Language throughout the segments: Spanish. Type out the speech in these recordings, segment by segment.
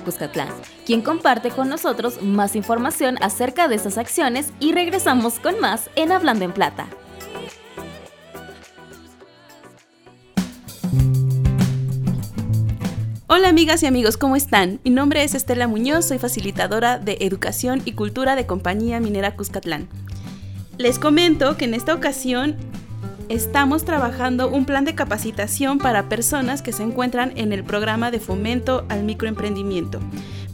Cuscatlán, quien comparte con nosotros más información acerca de estas acciones y regresamos con más en Hablando en Plata. Hola amigas y amigos, ¿cómo están? Mi nombre es Estela Muñoz, soy facilitadora de Educación y Cultura de Compañía Minera Cuscatlán. Les comento que en esta ocasión estamos trabajando un plan de capacitación para personas que se encuentran en el programa de fomento al microemprendimiento.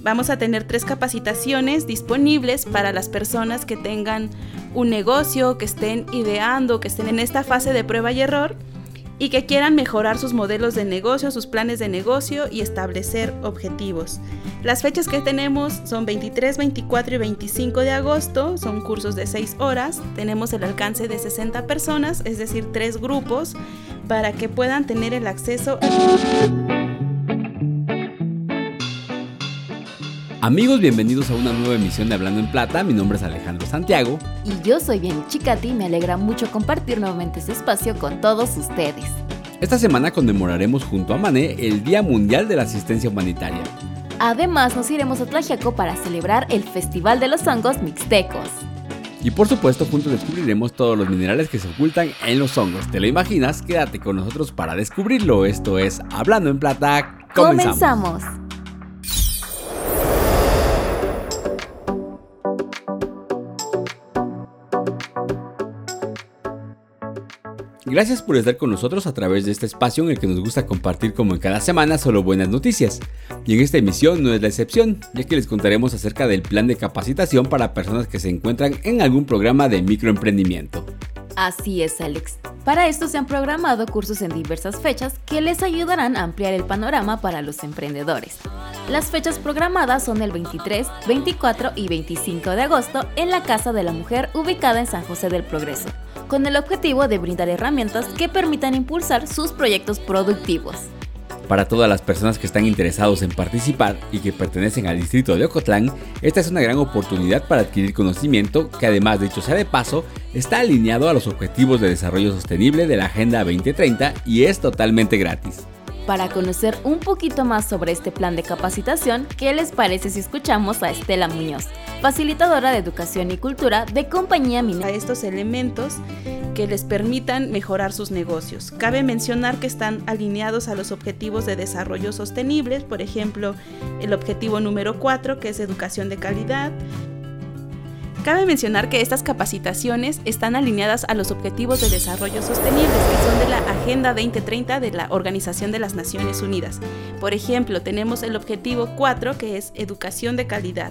Vamos a tener tres capacitaciones disponibles para las personas que tengan un negocio, que estén ideando, que estén en esta fase de prueba y error y que quieran mejorar sus modelos de negocio, sus planes de negocio y establecer objetivos. Las fechas que tenemos son 23, 24 y 25 de agosto, son cursos de 6 horas, tenemos el alcance de 60 personas, es decir, tres grupos, para que puedan tener el acceso a... Amigos, bienvenidos a una nueva emisión de Hablando en Plata. Mi nombre es Alejandro Santiago. Y yo soy bien Chicati. Me alegra mucho compartir nuevamente este espacio con todos ustedes. Esta semana conmemoraremos junto a Mané el Día Mundial de la Asistencia Humanitaria. Además, nos iremos a Tlaxiaco para celebrar el Festival de los Hongos Mixtecos. Y por supuesto, juntos descubriremos todos los minerales que se ocultan en los hongos. ¿Te lo imaginas? Quédate con nosotros para descubrirlo. Esto es Hablando en Plata. Comenzamos. Gracias por estar con nosotros a través de este espacio en el que nos gusta compartir como en cada semana solo buenas noticias. Y en esta emisión no es la excepción, ya que les contaremos acerca del plan de capacitación para personas que se encuentran en algún programa de microemprendimiento. Así es, Alex. Para esto se han programado cursos en diversas fechas que les ayudarán a ampliar el panorama para los emprendedores. Las fechas programadas son el 23, 24 y 25 de agosto en la Casa de la Mujer ubicada en San José del Progreso con el objetivo de brindar herramientas que permitan impulsar sus proyectos productivos. Para todas las personas que están interesados en participar y que pertenecen al distrito de Ocotlán, esta es una gran oportunidad para adquirir conocimiento que además, de hecho sea de paso, está alineado a los objetivos de desarrollo sostenible de la Agenda 2030 y es totalmente gratis. Para conocer un poquito más sobre este plan de capacitación, ¿qué les parece si escuchamos a Estela Muñoz, facilitadora de educación y cultura de Compañía Minera? Estos elementos que les permitan mejorar sus negocios. Cabe mencionar que están alineados a los objetivos de desarrollo sostenibles, por ejemplo, el objetivo número 4, que es educación de calidad, Cabe mencionar que estas capacitaciones están alineadas a los Objetivos de Desarrollo Sostenibles, que son de la Agenda 2030 de la Organización de las Naciones Unidas. Por ejemplo, tenemos el objetivo 4, que es educación de calidad,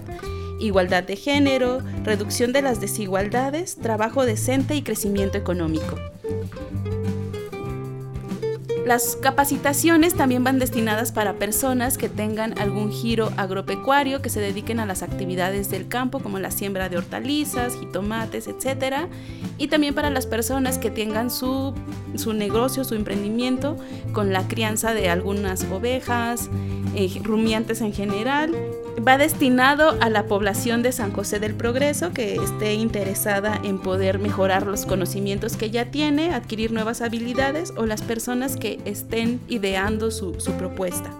igualdad de género, reducción de las desigualdades, trabajo decente y crecimiento económico. Las capacitaciones también van destinadas para personas que tengan algún giro agropecuario, que se dediquen a las actividades del campo como la siembra de hortalizas, jitomates, etc. Y también para las personas que tengan su, su negocio, su emprendimiento con la crianza de algunas ovejas, eh, rumiantes en general va destinado a la población de San José del Progreso que esté interesada en poder mejorar los conocimientos que ya tiene, adquirir nuevas habilidades o las personas que estén ideando su, propuesta.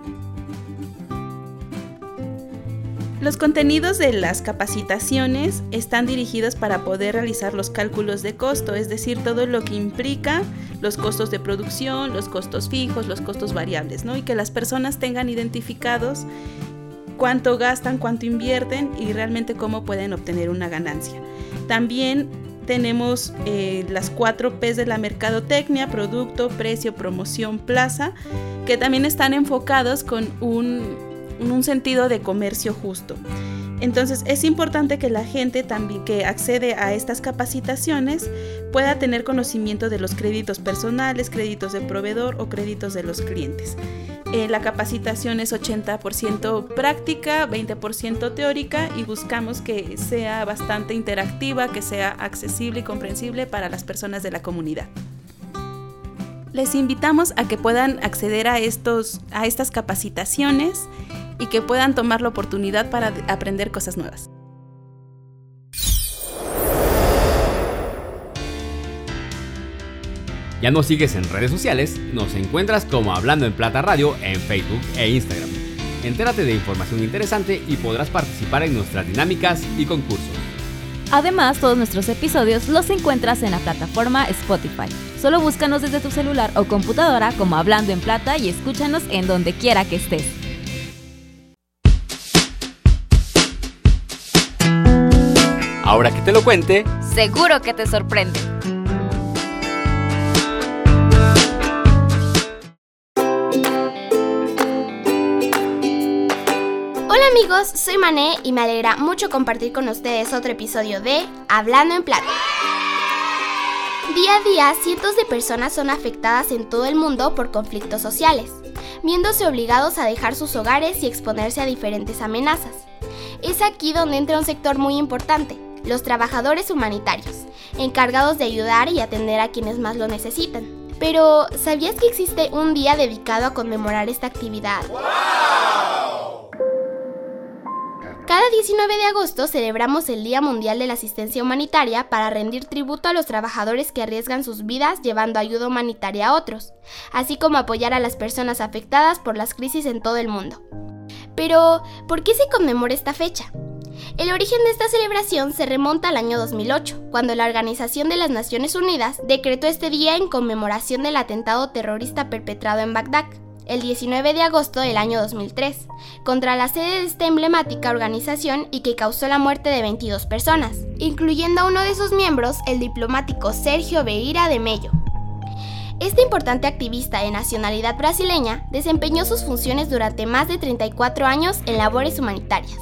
Los contenidos de las capacitaciones están dirigidos para poder realizar los cálculos de costo, es decir, todo lo que implica los costos de producción, los costos fijos, los costos variables, ¿no? Y que las personas tengan identificados cuánto gastan, cuánto invierten y realmente cómo pueden obtener una ganancia. También tenemos eh, las cuatro P's de la mercadotecnia, producto, precio, promoción, plaza, que también están enfocados con un, un sentido de comercio justo. Entonces es importante que la gente también que accede a estas capacitaciones pueda tener conocimiento de los créditos personales, créditos de proveedor o créditos de los clientes. Eh, la capacitación es 80% práctica, 20% teórica y buscamos que sea bastante interactiva, que sea accesible y comprensible para las personas de la comunidad. Les invitamos a que puedan acceder a, estos, a estas capacitaciones y que puedan tomar la oportunidad para aprender cosas nuevas. Ya nos sigues en redes sociales, nos encuentras como Hablando en Plata Radio en Facebook e Instagram. Entérate de información interesante y podrás participar en nuestras dinámicas y concursos. Además, todos nuestros episodios los encuentras en la plataforma Spotify. Solo búscanos desde tu celular o computadora como Hablando en Plata y escúchanos en donde quiera que estés. Ahora que te lo cuente, seguro que te sorprende. Amigos, soy Mané y me alegra mucho compartir con ustedes otro episodio de Hablando en Plata. Día a día, cientos de personas son afectadas en todo el mundo por conflictos sociales, viéndose obligados a dejar sus hogares y exponerse a diferentes amenazas. Es aquí donde entra un sector muy importante, los trabajadores humanitarios, encargados de ayudar y atender a quienes más lo necesitan. Pero, ¿sabías que existe un día dedicado a conmemorar esta actividad? Cada 19 de agosto celebramos el Día Mundial de la Asistencia Humanitaria para rendir tributo a los trabajadores que arriesgan sus vidas llevando ayuda humanitaria a otros, así como apoyar a las personas afectadas por las crisis en todo el mundo. Pero, ¿por qué se conmemora esta fecha? El origen de esta celebración se remonta al año 2008, cuando la Organización de las Naciones Unidas decretó este día en conmemoración del atentado terrorista perpetrado en Bagdad, el 19 de agosto del año 2003, contra la sede de esta emblemática organización y que causó la muerte de 22 personas, incluyendo a uno de sus miembros, el diplomático Sergio Beira de Mello. Este importante activista de nacionalidad brasileña desempeñó sus funciones durante más de 34 años en labores humanitarias.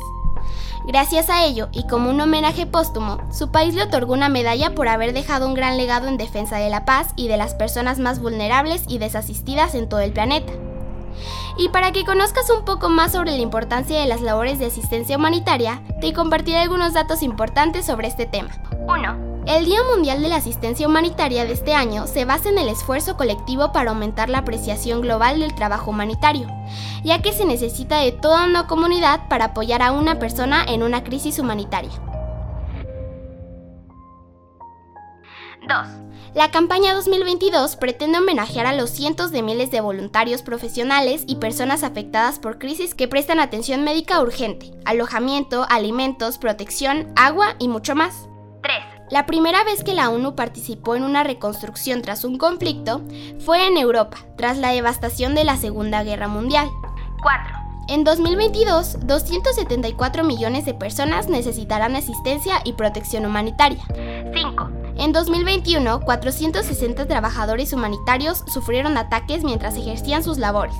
Gracias a ello, y como un homenaje póstumo, su país le otorgó una medalla por haber dejado un gran legado en defensa de la paz y de las personas más vulnerables y desasistidas en todo el planeta. Y para que conozcas un poco más sobre la importancia de las labores de asistencia humanitaria, te compartiré algunos datos importantes sobre este tema. 1. El Día Mundial de la Asistencia Humanitaria de este año se basa en el esfuerzo colectivo para aumentar la apreciación global del trabajo humanitario, ya que se necesita de toda una comunidad para apoyar a una persona en una crisis humanitaria. 2. La campaña 2022 pretende homenajear a los cientos de miles de voluntarios profesionales y personas afectadas por crisis que prestan atención médica urgente, alojamiento, alimentos, protección, agua y mucho más. 3. La primera vez que la ONU participó en una reconstrucción tras un conflicto fue en Europa, tras la devastación de la Segunda Guerra Mundial. 4. En 2022, 274 millones de personas necesitarán asistencia y protección humanitaria. 5. En 2021, 460 trabajadores humanitarios sufrieron ataques mientras ejercían sus labores.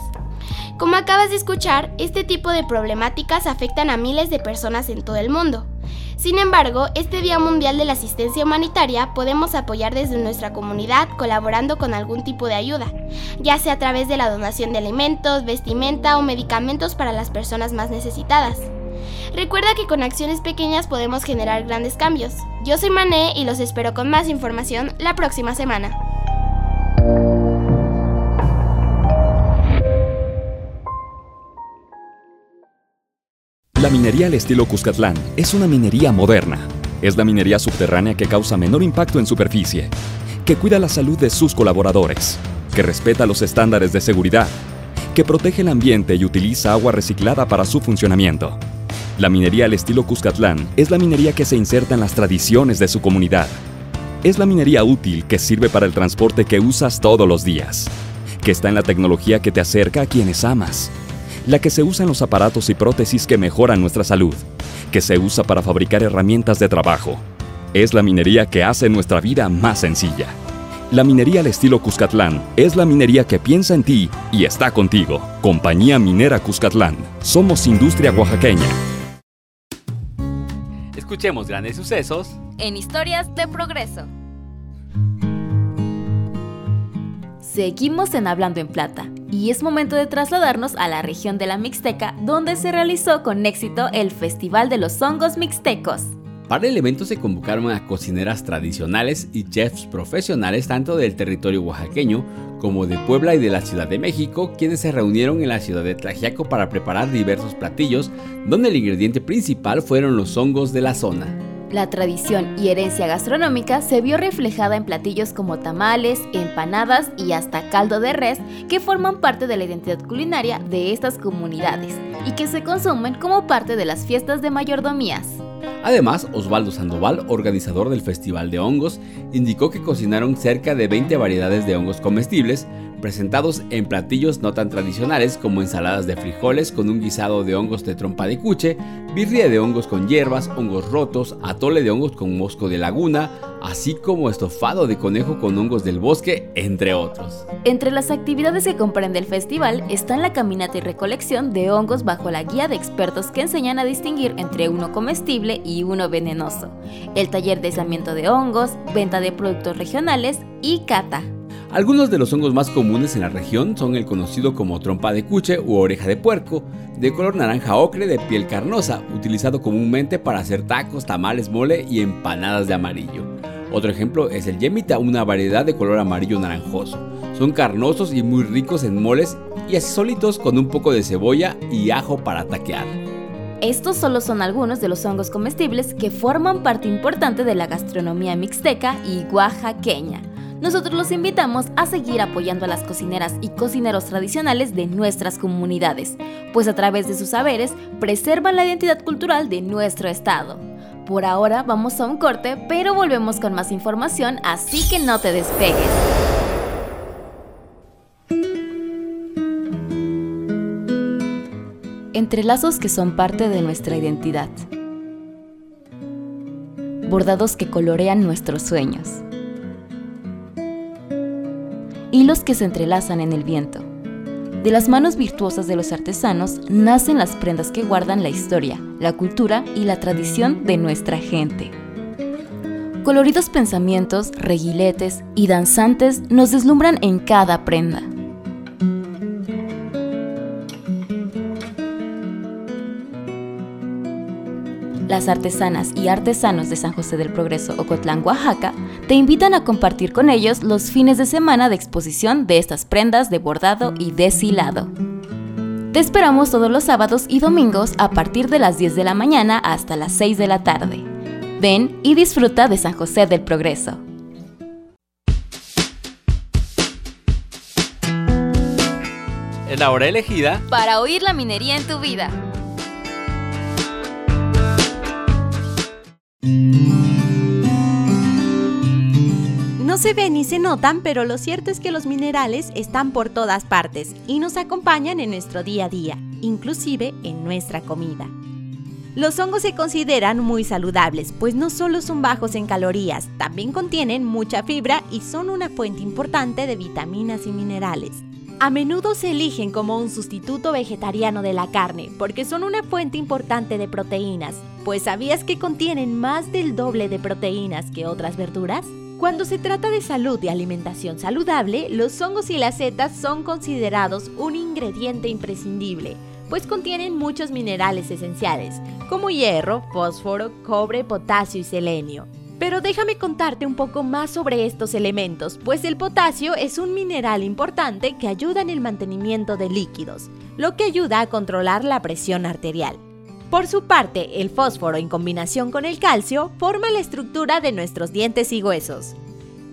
Como acabas de escuchar, este tipo de problemáticas afectan a miles de personas en todo el mundo. Sin embargo, este Día Mundial de la Asistencia Humanitaria podemos apoyar desde nuestra comunidad colaborando con algún tipo de ayuda, ya sea a través de la donación de alimentos, vestimenta o medicamentos para las personas más necesitadas. Recuerda que con acciones pequeñas podemos generar grandes cambios. Yo soy Mané y los espero con más información la próxima semana. La minería al estilo Cuscatlán es una minería moderna. Es la minería subterránea que causa menor impacto en superficie, que cuida la salud de sus colaboradores, que respeta los estándares de seguridad, que protege el ambiente y utiliza agua reciclada para su funcionamiento. La minería al estilo Cuscatlán es la minería que se inserta en las tradiciones de su comunidad. Es la minería útil que sirve para el transporte que usas todos los días, que está en la tecnología que te acerca a quienes amas, la que se usa en los aparatos y prótesis que mejoran nuestra salud, que se usa para fabricar herramientas de trabajo. Es la minería que hace nuestra vida más sencilla. La minería al estilo Cuscatlán es la minería que piensa en ti y está contigo. Compañía Minera Cuscatlán. Somos industria oaxaqueña. Escuchemos grandes sucesos en historias de progreso. Seguimos en Hablando en Plata y es momento de trasladarnos a la región de la Mixteca donde se realizó con éxito el Festival de los Hongos Mixtecos. Para el evento se convocaron a cocineras tradicionales y chefs profesionales tanto del territorio oaxaqueño como de Puebla y de la Ciudad de México, quienes se reunieron en la ciudad de Tlajiaco para preparar diversos platillos, donde el ingrediente principal fueron los hongos de la zona. La tradición y herencia gastronómica se vio reflejada en platillos como tamales, empanadas y hasta caldo de res que forman parte de la identidad culinaria de estas comunidades y que se consumen como parte de las fiestas de mayordomías. Además, Osvaldo Sandoval, organizador del Festival de Hongos, indicó que cocinaron cerca de 20 variedades de hongos comestibles, presentados en platillos no tan tradicionales como ensaladas de frijoles con un guisado de hongos de trompa de cuche, birria de hongos con hierbas, hongos rotos, atole de hongos con mosco de laguna, así como estofado de conejo con hongos del bosque, entre otros. Entre las actividades que comprende el festival están la caminata y recolección de hongos bajo la guía de expertos que enseñan a distinguir entre uno comestible y uno venenoso, el taller de aislamiento de hongos, venta de productos regionales y cata. Algunos de los hongos más comunes en la región son el conocido como trompa de cuche u oreja de puerco, de color naranja ocre de piel carnosa, utilizado comúnmente para hacer tacos, tamales, mole y empanadas de amarillo. Otro ejemplo es el yemita, una variedad de color amarillo naranjoso. Son carnosos y muy ricos en moles y así solitos con un poco de cebolla y ajo para taquear. Estos solo son algunos de los hongos comestibles que forman parte importante de la gastronomía mixteca y oaxaqueña nosotros los invitamos a seguir apoyando a las cocineras y cocineros tradicionales de nuestras comunidades, pues a través de sus saberes preservan la identidad cultural de nuestro estado. Por ahora vamos a un corte, pero volvemos con más información, así que no te despegues. Entrelazos que son parte de nuestra identidad. Bordados que colorean nuestros sueños hilos que se entrelazan en el viento. De las manos virtuosas de los artesanos nacen las prendas que guardan la historia, la cultura y la tradición de nuestra gente. Coloridos pensamientos, reguiletes y danzantes nos deslumbran en cada prenda. Las artesanas y artesanos de San José del Progreso, Ocotlán, Oaxaca, te invitan a compartir con ellos los fines de semana de exposición de estas prendas de bordado y deshilado. Te esperamos todos los sábados y domingos a partir de las 10 de la mañana hasta las 6 de la tarde. Ven y disfruta de San José del Progreso. Es la hora elegida para oír la minería en tu vida. No se ven ni se notan, pero lo cierto es que los minerales están por todas partes y nos acompañan en nuestro día a día, inclusive en nuestra comida. Los hongos se consideran muy saludables, pues no solo son bajos en calorías, también contienen mucha fibra y son una fuente importante de vitaminas y minerales. A menudo se eligen como un sustituto vegetariano de la carne, porque son una fuente importante de proteínas, pues ¿sabías que contienen más del doble de proteínas que otras verduras? Cuando se trata de salud y alimentación saludable, los hongos y las setas son considerados un ingrediente imprescindible, pues contienen muchos minerales esenciales, como hierro, fósforo, cobre, potasio y selenio. Pero déjame contarte un poco más sobre estos elementos, pues el potasio es un mineral importante que ayuda en el mantenimiento de líquidos, lo que ayuda a controlar la presión arterial. Por su parte, el fósforo en combinación con el calcio forma la estructura de nuestros dientes y huesos.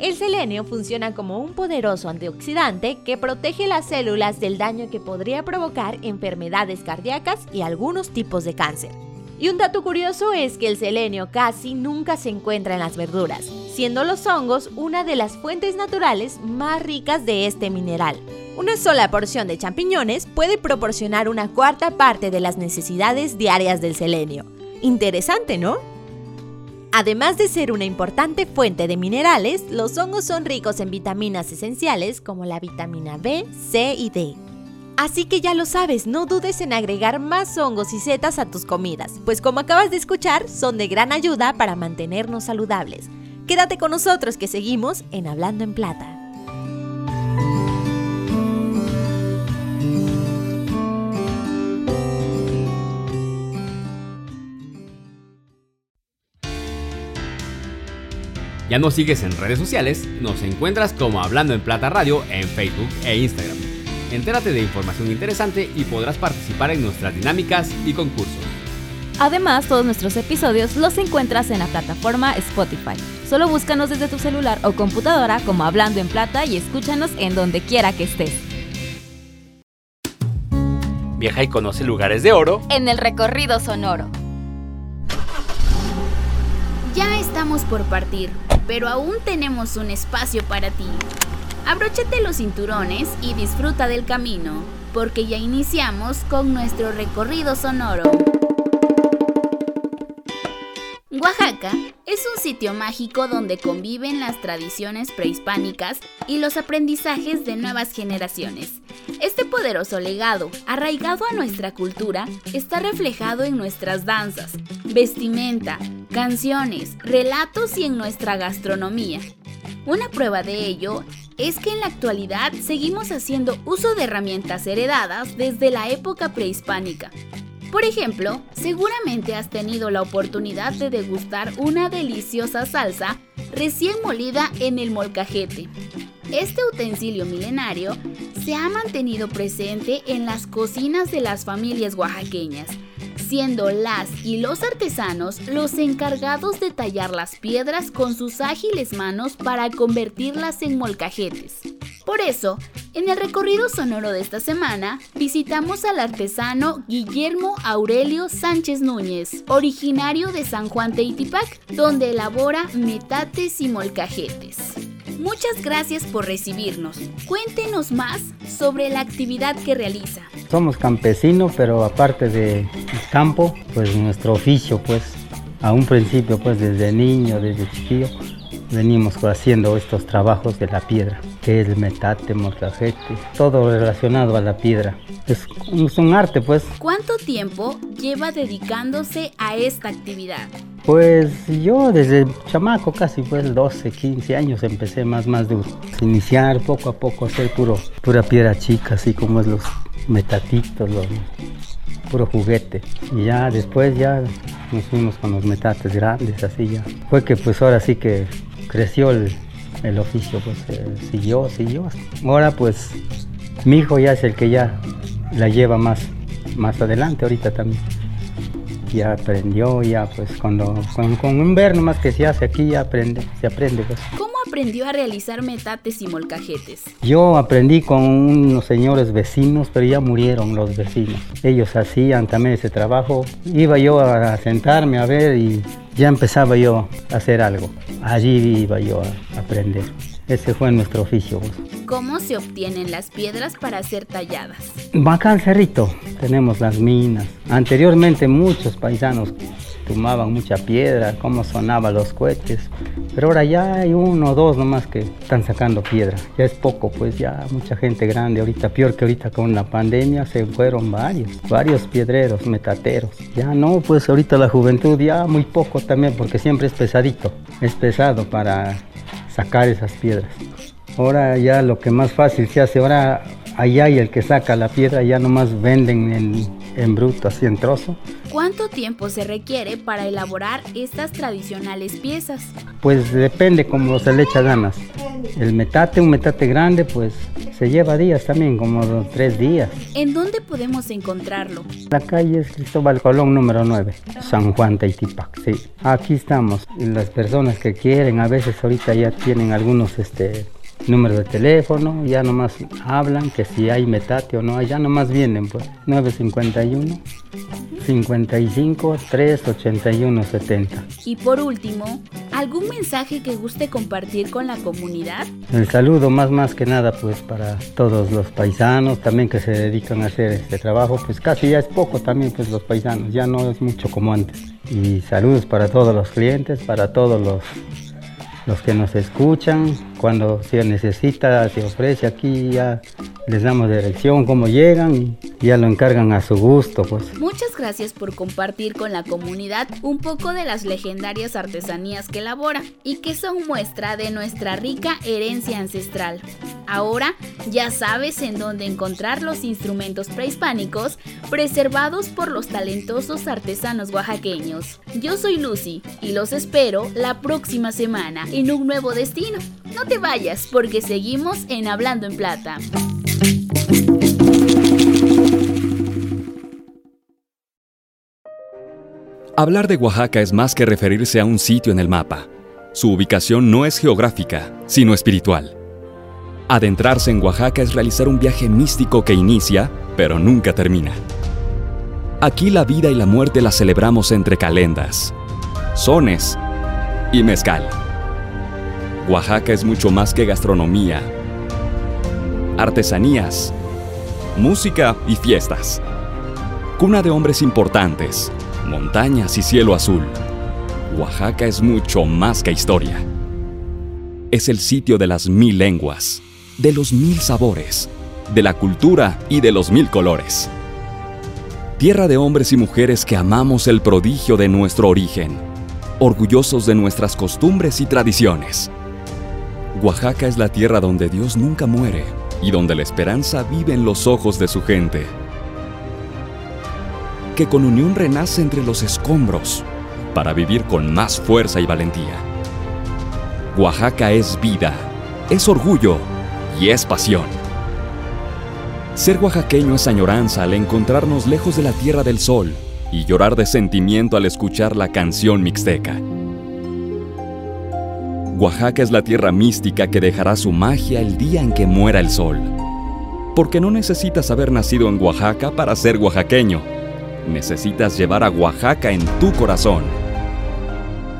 El selenio funciona como un poderoso antioxidante que protege las células del daño que podría provocar enfermedades cardíacas y algunos tipos de cáncer. Y un dato curioso es que el selenio casi nunca se encuentra en las verduras, siendo los hongos una de las fuentes naturales más ricas de este mineral. Una sola porción de champiñones puede proporcionar una cuarta parte de las necesidades diarias del selenio. Interesante, ¿no? Además de ser una importante fuente de minerales, los hongos son ricos en vitaminas esenciales como la vitamina B, C y D. Así que ya lo sabes, no dudes en agregar más hongos y setas a tus comidas, pues como acabas de escuchar, son de gran ayuda para mantenernos saludables. Quédate con nosotros que seguimos en Hablando en Plata. Ya nos sigues en redes sociales, nos encuentras como Hablando en Plata Radio en Facebook e Instagram. Entérate de información interesante y podrás participar en nuestras dinámicas y concursos. Además, todos nuestros episodios los encuentras en la plataforma Spotify. Solo búscanos desde tu celular o computadora como Hablando en Plata y escúchanos en donde quiera que estés. Viaja y conoce lugares de oro en el recorrido sonoro. Ya estamos por partir, pero aún tenemos un espacio para ti. Abróchate los cinturones y disfruta del camino, porque ya iniciamos con nuestro recorrido sonoro. Oaxaca es un sitio mágico donde conviven las tradiciones prehispánicas y los aprendizajes de nuevas generaciones. Este poderoso legado, arraigado a nuestra cultura, está reflejado en nuestras danzas, vestimenta, canciones, relatos y en nuestra gastronomía. Una prueba de ello es que en la actualidad seguimos haciendo uso de herramientas heredadas desde la época prehispánica, por ejemplo, seguramente has tenido la oportunidad de degustar una deliciosa salsa recién molida en el molcajete. Este utensilio milenario se ha mantenido presente en las cocinas de las familias oaxaqueñas, siendo las y los artesanos los encargados de tallar las piedras con sus ágiles manos para convertirlas en molcajetes. Por eso, en el recorrido sonoro de esta semana, visitamos al artesano Guillermo Aurelio Sánchez Núñez, originario de San Juan Teitipac, donde elabora metates y molcajetes. Muchas gracias por recibirnos. Cuéntenos más sobre la actividad que realiza. Somos campesinos, pero aparte de campo, pues nuestro oficio, pues a un principio, pues desde niño, desde chiquillo, venimos haciendo estos trabajos de la piedra, que es el metate, molcajete, todo relacionado a la piedra. Es, un arte, pues. ¿Cuánto tiempo lleva dedicándose a esta actividad? Pues yo desde chamaco, casi pues 12, 15 años, empecé más, más duro. Iniciar poco a poco hacer puro, pura piedra chica, así como es los metatitos, los, puro juguete. Y ya después ya nos fuimos con los metates grandes, así ya. Fue que pues ahora sí que creció el, oficio, pues eh, siguió, siguió. Ahora pues mi hijo ya es el que ya la lleva más, más adelante ahorita también. Ya aprendió, ya pues cuando con, un ver nomás que se hace aquí ya aprende, se aprende pues. ¿Cómo aprendió a realizar metates y molcajetes? Yo aprendí con unos señores vecinos, pero ya murieron los vecinos. Ellos hacían también ese trabajo. Iba yo a sentarme a ver y ya empezaba yo a hacer algo. Allí iba yo a aprender. Ese fue nuestro oficio. ¿Cómo se obtienen las piedras para ser talladas? Acá al cerrito tenemos las minas. Anteriormente muchos paisanos tomaban mucha piedra, cómo sonaban los cohetes. Pero ahora ya hay uno o dos nomás que están sacando piedra. Ya es poco, pues ya mucha gente grande. Ahorita, peor que ahorita con la pandemia, se fueron varios, varios piedreros, metateros. Ya no, pues ahorita la juventud ya muy poco también, porque siempre es pesadito. Es pesado para sacar esas piedras. Ahora ya lo que más fácil se hace, ahora allá hay el que saca la piedra, ya nomás venden en, en bruto, así en trozo. ¿Cuánto tiempo se requiere para elaborar estas tradicionales piezas? Pues depende como se le echa ganas. El metate, un metate grande, pues se lleva días también, como tres días. ¿En dónde podemos encontrarlo? La calle es Cristóbal Colón número 9, San Juan Teitipac, sí. Aquí estamos. Las personas que quieren, a veces ahorita ya tienen algunos este, número de teléfono, ya nomás hablan que si hay metate o no, ya nomás vienen pues 951 55 381 70. Y por último, ¿algún mensaje que guste compartir con la comunidad? El saludo más más que nada pues para todos los paisanos también que se dedican a hacer este trabajo, pues casi ya es poco también pues los paisanos, ya no es mucho como antes. Y saludos para todos los clientes, para todos los los que nos escuchan, cuando se necesita, se ofrece aquí, les damos dirección, cómo llegan y ya lo encargan a su gusto. Pues. Muchas gracias por compartir con la comunidad un poco de las legendarias artesanías que elabora y que son muestra de nuestra rica herencia ancestral. Ahora ya sabes en dónde encontrar los instrumentos prehispánicos preservados por los talentosos artesanos oaxaqueños. Yo soy Lucy y los espero la próxima semana en un nuevo destino. No te vayas porque seguimos en Hablando en Plata. Hablar de Oaxaca es más que referirse a un sitio en el mapa. Su ubicación no es geográfica, sino espiritual. Adentrarse en Oaxaca es realizar un viaje místico que inicia, pero nunca termina. Aquí la vida y la muerte la celebramos entre calendas, sones y mezcal. Oaxaca es mucho más que gastronomía, artesanías, música y fiestas. Cuna de hombres importantes, montañas y cielo azul. Oaxaca es mucho más que historia. Es el sitio de las mil lenguas, de los mil sabores, de la cultura y de los mil colores. Tierra de hombres y mujeres que amamos el prodigio de nuestro origen, orgullosos de nuestras costumbres y tradiciones. Oaxaca es la tierra donde Dios nunca muere y donde la esperanza vive en los ojos de su gente. Que con unión renace entre los escombros para vivir con más fuerza y valentía. Oaxaca es vida, es orgullo y es pasión. Ser oaxaqueño es añoranza al encontrarnos lejos de la Tierra del Sol y llorar de sentimiento al escuchar la canción mixteca. Oaxaca es la tierra mística que dejará su magia el día en que muera el sol. Porque no necesitas haber nacido en Oaxaca para ser oaxaqueño. Necesitas llevar a Oaxaca en tu corazón.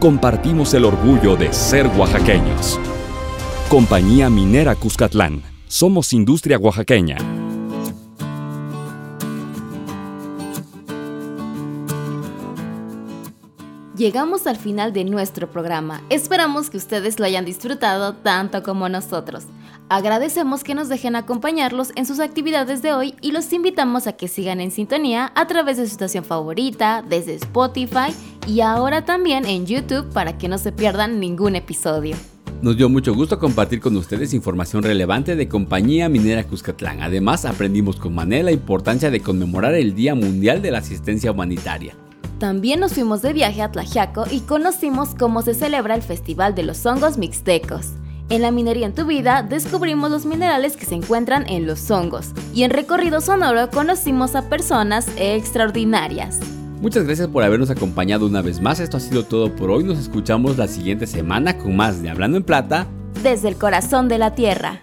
Compartimos el orgullo de ser oaxaqueños. Compañía Minera Cuscatlán. Somos industria oaxaqueña. Llegamos al final de nuestro programa. Esperamos que ustedes lo hayan disfrutado tanto como nosotros. Agradecemos que nos dejen acompañarlos en sus actividades de hoy y los invitamos a que sigan en sintonía a través de su estación favorita, desde Spotify y ahora también en YouTube para que no se pierdan ningún episodio. Nos dio mucho gusto compartir con ustedes información relevante de Compañía Minera Cuscatlán. Además, aprendimos con Mané la importancia de conmemorar el Día Mundial de la Asistencia Humanitaria. También nos fuimos de viaje a Tlaxiaco y conocimos cómo se celebra el Festival de los Hongos Mixtecos. En la minería en tu vida descubrimos los minerales que se encuentran en los hongos y en recorrido sonoro conocimos a personas extraordinarias. Muchas gracias por habernos acompañado una vez más. Esto ha sido todo por hoy. Nos escuchamos la siguiente semana con más de Hablando en Plata. Desde el corazón de la Tierra.